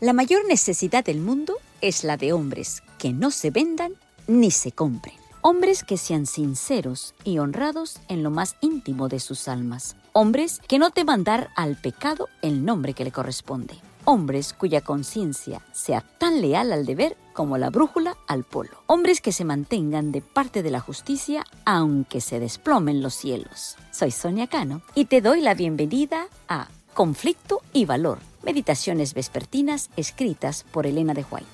La mayor necesidad del mundo es la de hombres que no se vendan ni se compren. Hombres que sean sinceros y honrados en lo más íntimo de sus almas. Hombres que no teman dar al pecado el nombre que le corresponde. Hombres cuya conciencia sea tan leal al deber como la brújula al polo. Hombres que se mantengan de parte de la justicia aunque se desplomen los cielos. Soy Sonia Cano y te doy la bienvenida a Conflicto y Valor, meditaciones vespertinas escritas por Elena de White.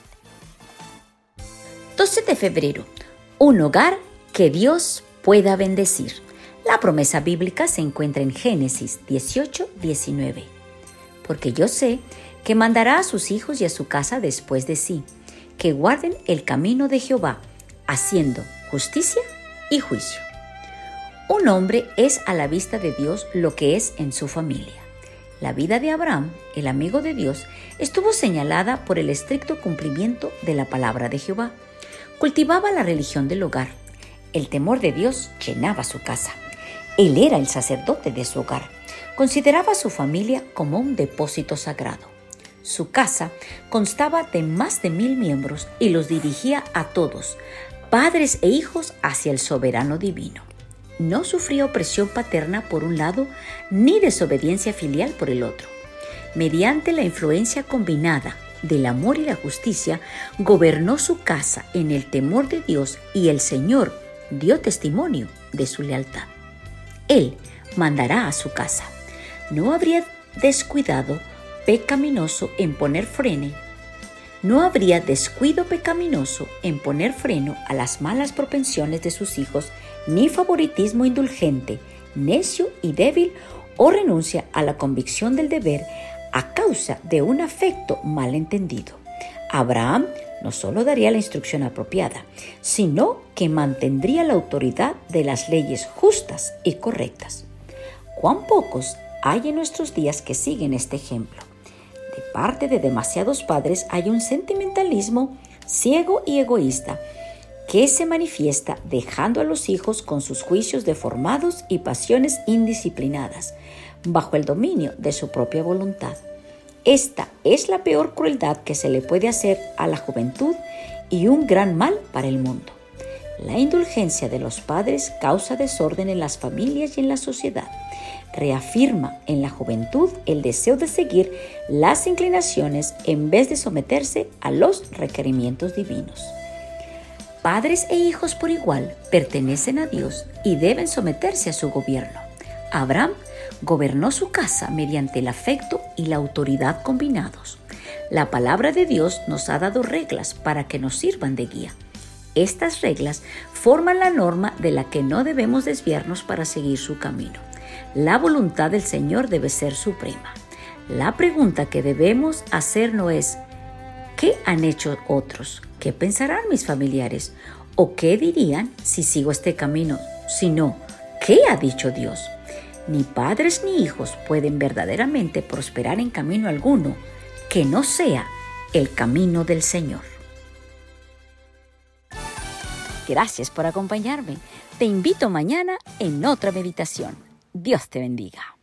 12 de febrero un hogar que Dios pueda bendecir. La promesa bíblica se encuentra en Génesis 18, 19. Porque yo sé que mandará a sus hijos y a su casa después de sí, que guarden el camino de Jehová, haciendo justicia y juicio. Un hombre es a la vista de Dios lo que es en su familia. La vida de Abraham, el amigo de Dios, estuvo señalada por el estricto cumplimiento de la palabra de Jehová Cultivaba la religión del hogar. El temor de Dios llenaba su casa. Él era el sacerdote de su hogar. Consideraba a su familia como un depósito sagrado. Su casa constaba de más de mil miembros y los dirigía a todos, padres e hijos, hacia el soberano divino. No sufría opresión paterna por un lado ni desobediencia filial por el otro. Mediante la influencia combinada del amor y la justicia, gobernó su casa en el temor de Dios y el Señor dio testimonio de su lealtad. Él mandará a su casa. No habría descuidado pecaminoso en poner freno. No habría descuido pecaminoso en poner freno a las malas propensiones de sus hijos, ni favoritismo indulgente, necio y débil, o renuncia a la convicción del deber a causa de un afecto mal entendido. Abraham no solo daría la instrucción apropiada, sino que mantendría la autoridad de las leyes justas y correctas. ¿Cuán pocos hay en nuestros días que siguen este ejemplo? De parte de demasiados padres hay un sentimentalismo ciego y egoísta que se manifiesta dejando a los hijos con sus juicios deformados y pasiones indisciplinadas, bajo el dominio de su propia voluntad. Esta es la peor crueldad que se le puede hacer a la juventud y un gran mal para el mundo. La indulgencia de los padres causa desorden en las familias y en la sociedad. Reafirma en la juventud el deseo de seguir las inclinaciones en vez de someterse a los requerimientos divinos. Padres e hijos por igual pertenecen a Dios y deben someterse a su gobierno. Abraham gobernó su casa mediante el afecto y la autoridad combinados. La palabra de Dios nos ha dado reglas para que nos sirvan de guía. Estas reglas forman la norma de la que no debemos desviarnos para seguir su camino. La voluntad del Señor debe ser suprema. La pregunta que debemos hacer no es ¿qué han hecho otros? ¿Qué pensarán mis familiares? ¿O qué dirían si sigo este camino? Sino ¿qué ha dicho Dios? Ni padres ni hijos pueden verdaderamente prosperar en camino alguno que no sea el camino del Señor. Gracias por acompañarme. Te invito mañana en otra meditación. Dios te bendiga.